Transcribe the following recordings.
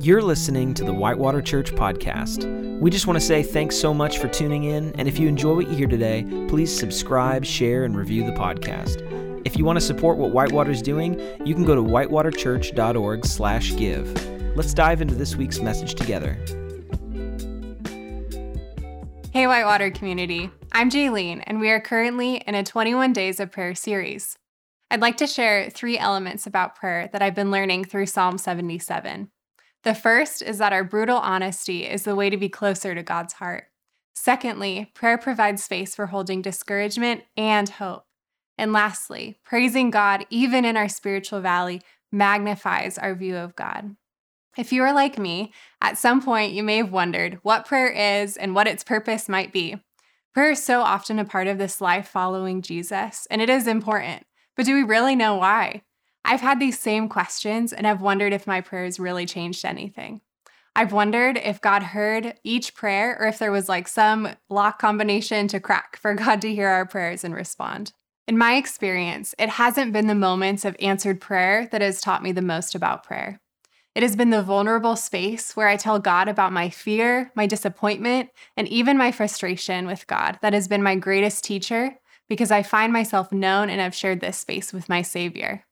You're listening to the Whitewater Church podcast. We just want to say thanks so much for tuning in, and if you enjoy what you hear today, please subscribe, share, and review the podcast. If you want to support what Whitewater's doing, you can go to whitewaterchurch.org slash give. Let's dive into this week's message together. Hey, Whitewater community. I'm Jaylene, and we are currently in a 21 Days of Prayer series. I'd like to share three elements about prayer that I've been learning through Psalm 77. The first is that our brutal honesty is the way to be closer to God's heart. Secondly, prayer provides space for holding discouragement and hope. And lastly, praising God, even in our spiritual valley, magnifies our view of God. If you are like me, at some point you may have wondered what prayer is and what its purpose might be. Prayer is so often a part of this life following Jesus, and it is important. But do we really know why? I've had these same questions and I've wondered if my prayers really changed anything. I've wondered if God heard each prayer or if there was like some lock combination to crack for God to hear our prayers and respond. In my experience, it hasn't been the moments of answered prayer that has taught me the most about prayer. It has been the vulnerable space where I tell God about my fear, my disappointment, and even my frustration with God that has been my greatest teacher because I find myself known and I've shared this space with my Savior.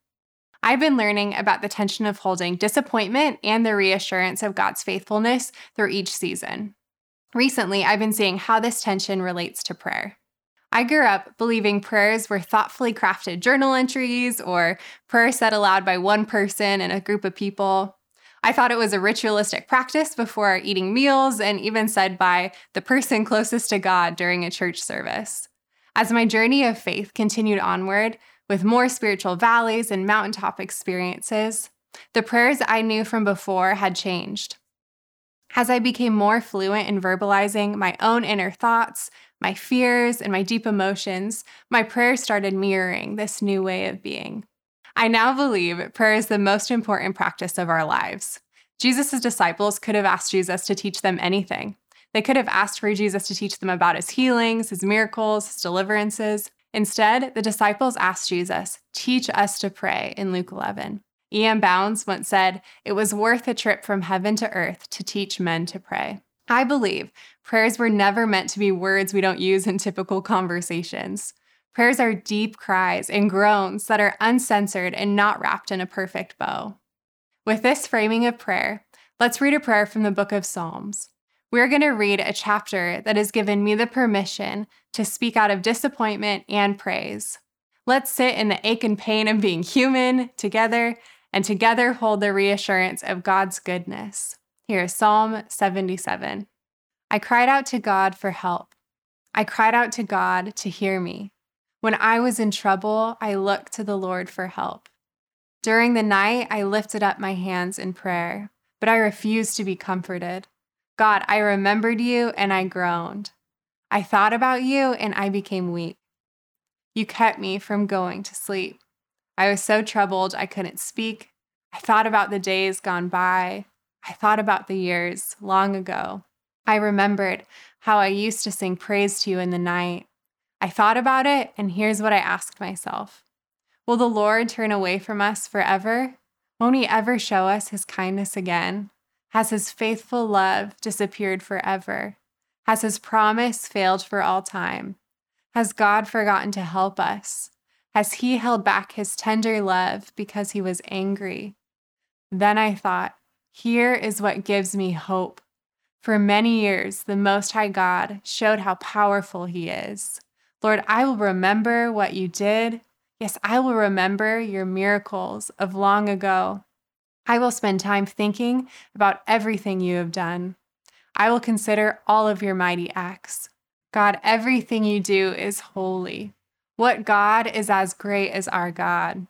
I've been learning about the tension of holding disappointment and the reassurance of God's faithfulness through each season. Recently, I've been seeing how this tension relates to prayer. I grew up believing prayers were thoughtfully crafted journal entries or prayers said aloud by one person in a group of people. I thought it was a ritualistic practice before eating meals and even said by the person closest to God during a church service. As my journey of faith continued onward, with more spiritual valleys and mountaintop experiences, the prayers I knew from before had changed. As I became more fluent in verbalizing my own inner thoughts, my fears, and my deep emotions, my prayers started mirroring this new way of being. I now believe prayer is the most important practice of our lives. Jesus' disciples could have asked Jesus to teach them anything. They could have asked for Jesus to teach them about his healings, his miracles, his deliverances. Instead, the disciples asked Jesus, Teach us to pray in Luke 11. E.M. Bounds once said, It was worth a trip from heaven to earth to teach men to pray. I believe prayers were never meant to be words we don't use in typical conversations. Prayers are deep cries and groans that are uncensored and not wrapped in a perfect bow. With this framing of prayer, let's read a prayer from the book of Psalms we're going to read a chapter that has given me the permission to speak out of disappointment and praise. Let's sit in the ache and pain of being human together and together hold the reassurance of God's goodness. Here is Psalm 77. I cried out to God for help. I cried out to God to hear me. When I was in trouble, I looked to the Lord for help. During the night, I lifted up my hands in prayer, but I refused to be comforted. God, I remembered you and I groaned. I thought about you and I became weak. You kept me from going to sleep. I was so troubled I couldn't speak. I thought about the days gone by. I thought about the years long ago. I remembered how I used to sing praise to you in the night. I thought about it, and here's what I asked myself Will the Lord turn away from us forever? Won't he ever show us his kindness again? Has his faithful love disappeared forever? Has his promise failed for all time? Has God forgotten to help us? Has he held back his tender love because he was angry? Then I thought, here is what gives me hope. For many years, the Most High God showed how powerful he is. Lord, I will remember what you did. Yes, I will remember your miracles of long ago. I will spend time thinking about everything you have done. I will consider all of your mighty acts. God, everything you do is holy. What God is as great as our God?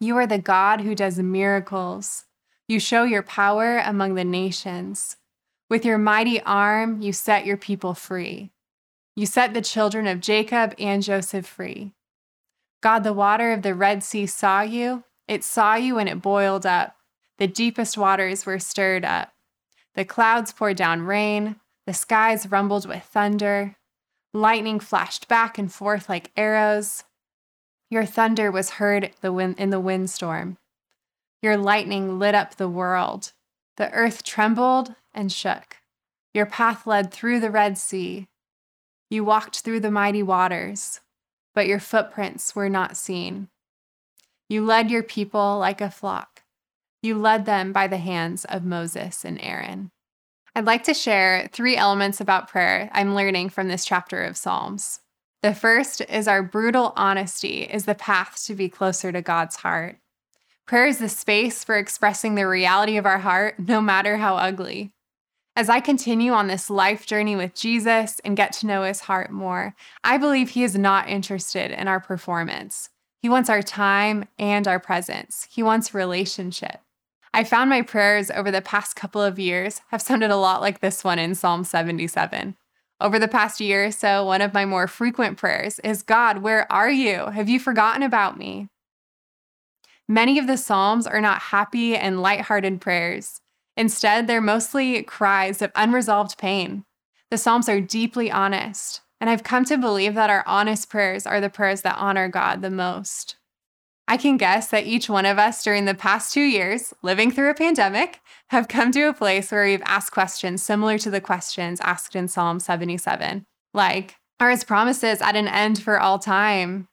You are the God who does miracles. You show your power among the nations. With your mighty arm, you set your people free. You set the children of Jacob and Joseph free. God, the water of the Red Sea saw you. It saw you and it boiled up. The deepest waters were stirred up. The clouds poured down rain. The skies rumbled with thunder. Lightning flashed back and forth like arrows. Your thunder was heard in the windstorm. Your lightning lit up the world. The earth trembled and shook. Your path led through the Red Sea. You walked through the mighty waters, but your footprints were not seen. You led your people like a flock. You led them by the hands of Moses and Aaron. I'd like to share three elements about prayer I'm learning from this chapter of Psalms. The first is our brutal honesty is the path to be closer to God's heart. Prayer is the space for expressing the reality of our heart, no matter how ugly. As I continue on this life journey with Jesus and get to know his heart more, I believe he is not interested in our performance. He wants our time and our presence. He wants relationship. I found my prayers over the past couple of years have sounded a lot like this one in Psalm 77. Over the past year or so, one of my more frequent prayers is God, where are you? Have you forgotten about me? Many of the Psalms are not happy and lighthearted prayers. Instead, they're mostly cries of unresolved pain. The Psalms are deeply honest, and I've come to believe that our honest prayers are the prayers that honor God the most. I can guess that each one of us during the past two years, living through a pandemic, have come to a place where we've asked questions similar to the questions asked in Psalm 77. Like, are his promises at an end for all time?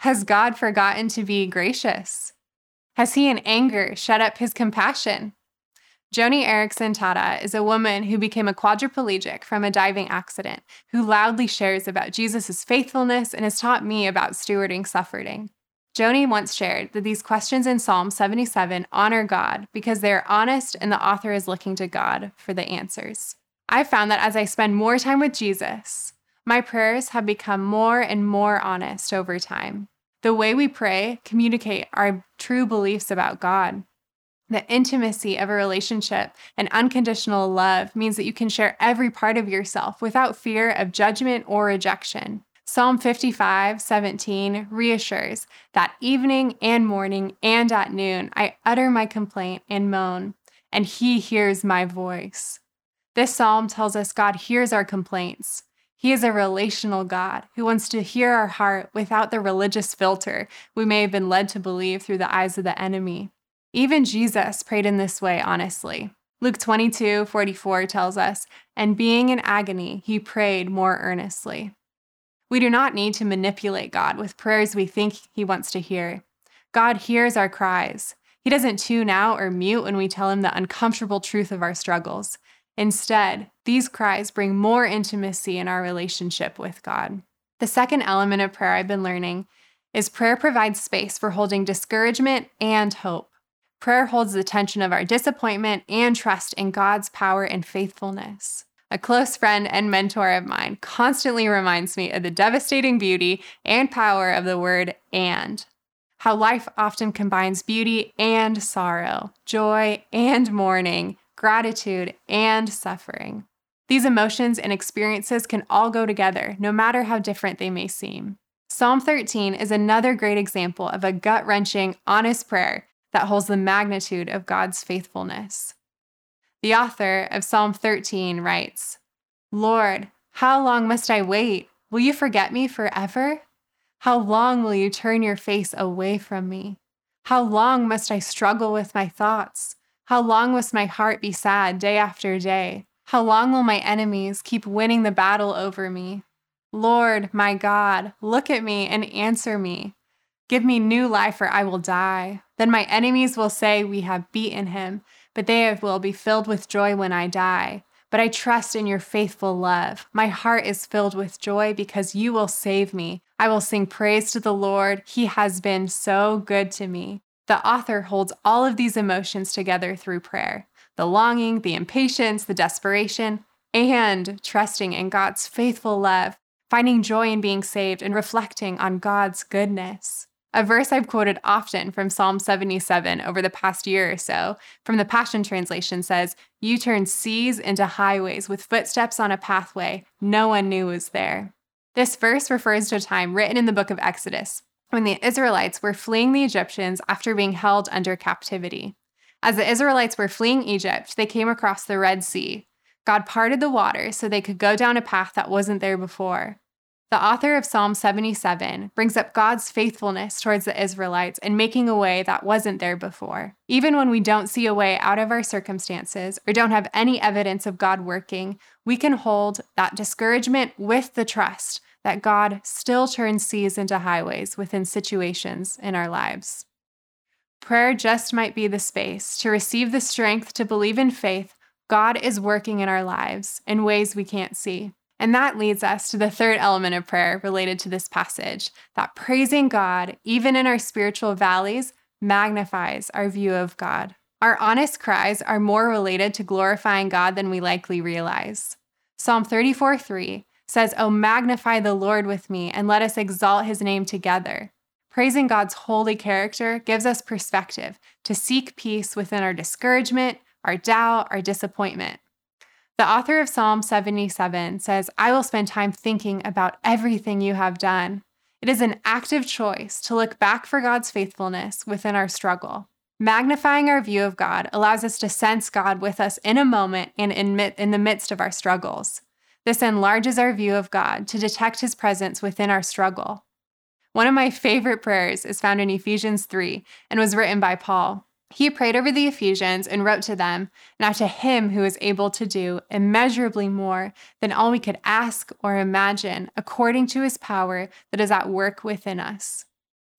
Has God forgotten to be gracious? Has he in anger shut up his compassion? Joni Eareckson Tada is a woman who became a quadriplegic from a diving accident, who loudly shares about Jesus' faithfulness and has taught me about stewarding suffering. Joni once shared that these questions in Psalm 77 honor God because they are honest and the author is looking to God for the answers. I've found that as I spend more time with Jesus, my prayers have become more and more honest over time. The way we pray communicate our true beliefs about God. The intimacy of a relationship and unconditional love means that you can share every part of yourself without fear of judgment or rejection. Psalm 55, 17 reassures that evening and morning and at noon I utter my complaint and moan, and he hears my voice. This psalm tells us God hears our complaints. He is a relational God who wants to hear our heart without the religious filter we may have been led to believe through the eyes of the enemy. Even Jesus prayed in this way, honestly. Luke 22 44 tells us, and being in agony, he prayed more earnestly. We do not need to manipulate God with prayers we think He wants to hear. God hears our cries. He doesn't tune out or mute when we tell Him the uncomfortable truth of our struggles. Instead, these cries bring more intimacy in our relationship with God. The second element of prayer I've been learning is prayer provides space for holding discouragement and hope. Prayer holds the tension of our disappointment and trust in God's power and faithfulness a close friend and mentor of mine, constantly reminds me of the devastating beauty and power of the word and. How life often combines beauty and sorrow, joy and mourning, gratitude and suffering. These emotions and experiences can all go together, no matter how different they may seem. Psalm 13 is another great example of a gut wrenching, honest prayer that holds the magnitude of God's faithfulness. The author of Psalm 13 writes Lord, how long must I wait? Will you forget me forever? How long will you turn your face away from me? How long must I struggle with my thoughts? How long must my heart be sad day after day? How long will my enemies keep winning the battle over me? Lord, my God, look at me and answer me. Give me new life or I will die. Then my enemies will say, We have beaten him but they will be filled with joy when I die. But I trust in your faithful love. My heart is filled with joy because you will save me. I will sing praise to the Lord. He has been so good to me. The author holds all of these emotions together through prayer the longing, the impatience, the desperation, and trusting in God's faithful love, finding joy in being saved, and reflecting on God's goodness. A verse I've quoted often from Psalm 77 over the past year or so, from the Passion Translation says, You turn seas into highways with footsteps on a pathway no one knew was there. This verse refers to a time written in the book of Exodus when the Israelites were fleeing the Egyptians after being held under captivity. As the Israelites were fleeing Egypt, they came across the Red Sea. God parted the water so they could go down a path that wasn't there before. The author of Psalm 77 brings up God's faithfulness towards the Israelites and making a way that wasn't there before. Even when we don't see a way out of our circumstances or don't have any evidence of God working, we can hold that discouragement with the trust that God still turns seas into highways within situations in our lives. Prayer just might be the space to receive the strength to believe in faith God is working in our lives in ways we can't see. And that leads us to the third element of prayer related to this passage that praising God, even in our spiritual valleys, magnifies our view of God. Our honest cries are more related to glorifying God than we likely realize. Psalm 34 3 says, Oh, magnify the Lord with me, and let us exalt his name together. Praising God's holy character gives us perspective to seek peace within our discouragement, our doubt, our disappointment. The author of Psalm 77 says, I will spend time thinking about everything you have done. It is an active choice to look back for God's faithfulness within our struggle. Magnifying our view of God allows us to sense God with us in a moment and in, the midst of our struggles. This enlarges our view of God to detect his presence within our struggle. One of my favorite prayers is found in Ephesians 3 and was written by Paul. He prayed over the Ephesians and wrote to them, Now to him who is able to do immeasurably more than all we could ask or imagine, according to his power that is at work within us.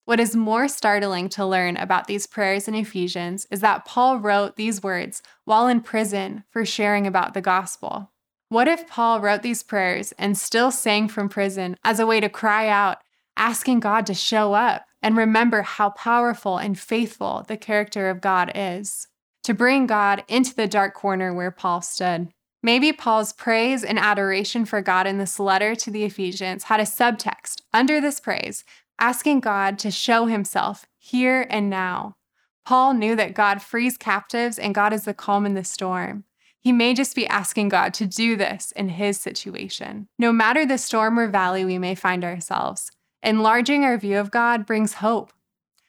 What is more startling to learn about these prayers in Ephesians is that Paul wrote these words while in prison for sharing about the gospel. What if Paul wrote these prayers and still sang from prison as a way to cry out, asking God to show up and remember how powerful and faithful the character of God is? To bring God into the dark corner where Paul stood. Maybe Paul's praise and adoration for God in this letter to the Ephesians had a subtext under this praise, asking God to show himself here and now. Paul knew that God frees captives and God is the calm in the storm. He may just be asking God to do this in his situation. No matter the storm or valley we may find ourselves, enlarging our view of God brings hope.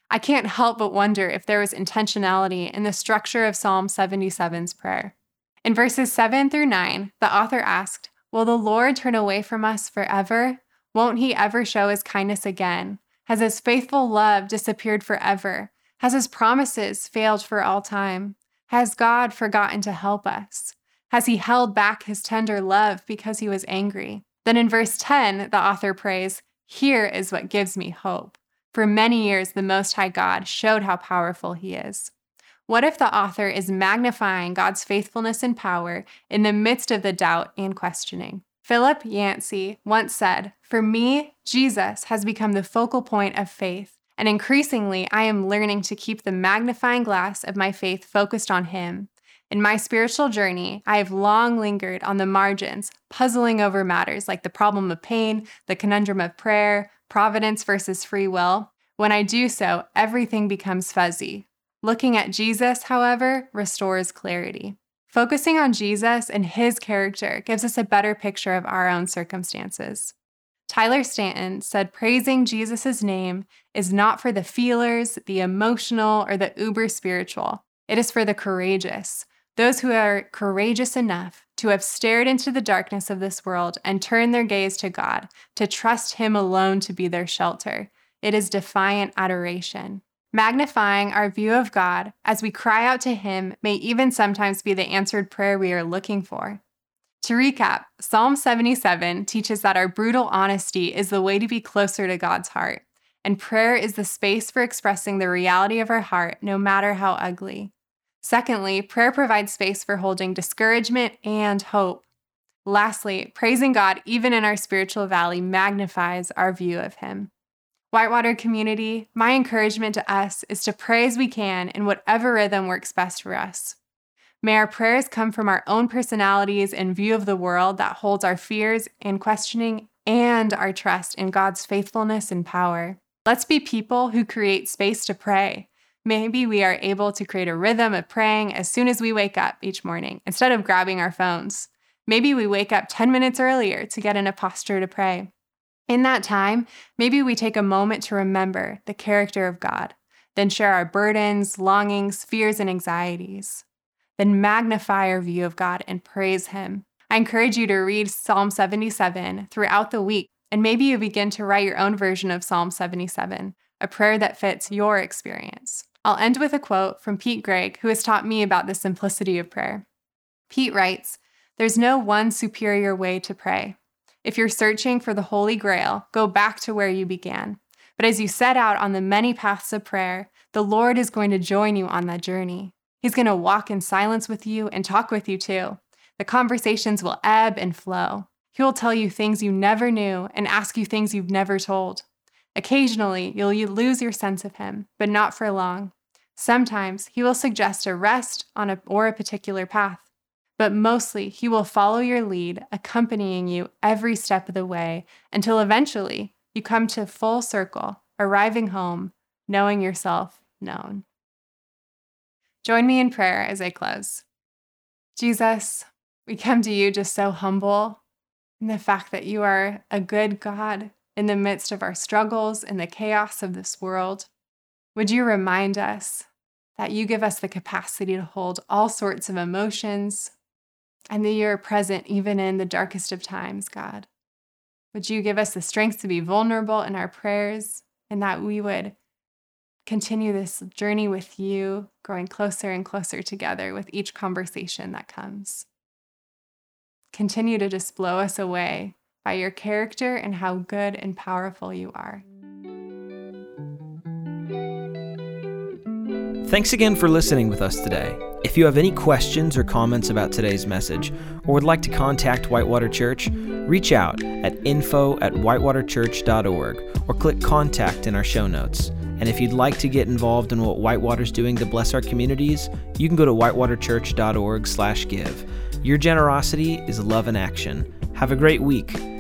I can't help but wonder if there was intentionality in the structure of Psalm 77's prayer. In verses 7 through 9, the author asked, Will the Lord turn away from us forever? Won't he ever show his kindness again? Has his faithful love disappeared forever? Has his promises failed for all time? Has God forgotten to help us? Has he held back his tender love because he was angry? Then in verse 10, the author prays, Here is what gives me hope. For many years, the Most High God showed how powerful he is. What if the author is magnifying God's faithfulness and power in the midst of the doubt and questioning? Philip Yancey once said, For me, Jesus has become the focal point of faith and increasingly, I am learning to keep the magnifying glass of my faith focused on Him. In my spiritual journey, I have long lingered on the margins, puzzling over matters like the problem of pain, the conundrum of prayer, providence versus free will. When I do so, everything becomes fuzzy. Looking at Jesus, however, restores clarity. Focusing on Jesus and his character gives us a better picture of our own circumstances. Tyler Staton said praising Jesus' name is not for the feelers, the emotional, or the uber spiritual. It is for the courageous, those who are courageous enough to have stared into the darkness of this world and turned their gaze to God, to trust Him alone to be their shelter. It is defiant adoration. Magnifying our view of God as we cry out to Him may even sometimes be the answered prayer we are looking for. To recap, Psalm 77 teaches that our brutal honesty is the way to be closer to God's heart, and prayer is the space for expressing the reality of our heart, no matter how ugly. Secondly, prayer provides space for holding discouragement and hope. Lastly, praising God, even in our spiritual valley, magnifies our view of Him. Whitewater community, my encouragement to us is to pray as we can in whatever rhythm works best for us. May our prayers come from our own personalities and view of the world that holds our fears and questioning and our trust in God's faithfulness and power. Let's be people who create space to pray. Maybe we are able to create a rhythm of praying as soon as we wake up each morning instead of grabbing our phones. Maybe we wake up 10 minutes earlier to get in a posture to pray. In that time, maybe we take a moment to remember the character of God, then share our burdens, longings, fears, and anxieties then magnify our view of God and praise Him. I encourage you to read Psalm 77 throughout the week and maybe you begin to write your own version of Psalm 77, a prayer that fits your experience. I'll end with a quote from Pete Greig, who has taught me about the simplicity of prayer. Pete writes There's no one superior way to pray. If you're searching for the Holy Grail, go back to where you began. But as you set out on the many paths of prayer, the Lord is going to join you on that journey. He's going to walk in silence with you and talk with you too. The conversations will ebb and flow. He will tell you things you never knew and ask you things you've never told. Occasionally, you'll lose your sense of him, but not for long. Sometimes he will suggest a rest on a, or a particular path, but mostly he will follow your lead, accompanying you every step of the way until eventually you come to full circle, arriving home, knowing yourself known. Join me in prayer as I close. Jesus, we come to you just so humble in the fact that you are a good God in the midst of our struggles and the chaos of this world. Would you remind us that you give us the capacity to hold all sorts of emotions and that you're present even in the darkest of times, God? Would you give us the strength to be vulnerable in our prayers and that we would continue this journey with you, growing closer and closer together with each conversation that comes? Continue to just blow us away by your character and how good and powerful you are. Thanks again for listening with us today. If you have any questions or comments about today's message, or would like to contact Whitewater Church, reach out at info at whitewaterchurch.org or click contact in our show notes. And if you'd like to get involved in what Whitewater's doing to bless our communities, you can go to whitewaterchurch.org/give. Your generosity is love in action. Have a great week,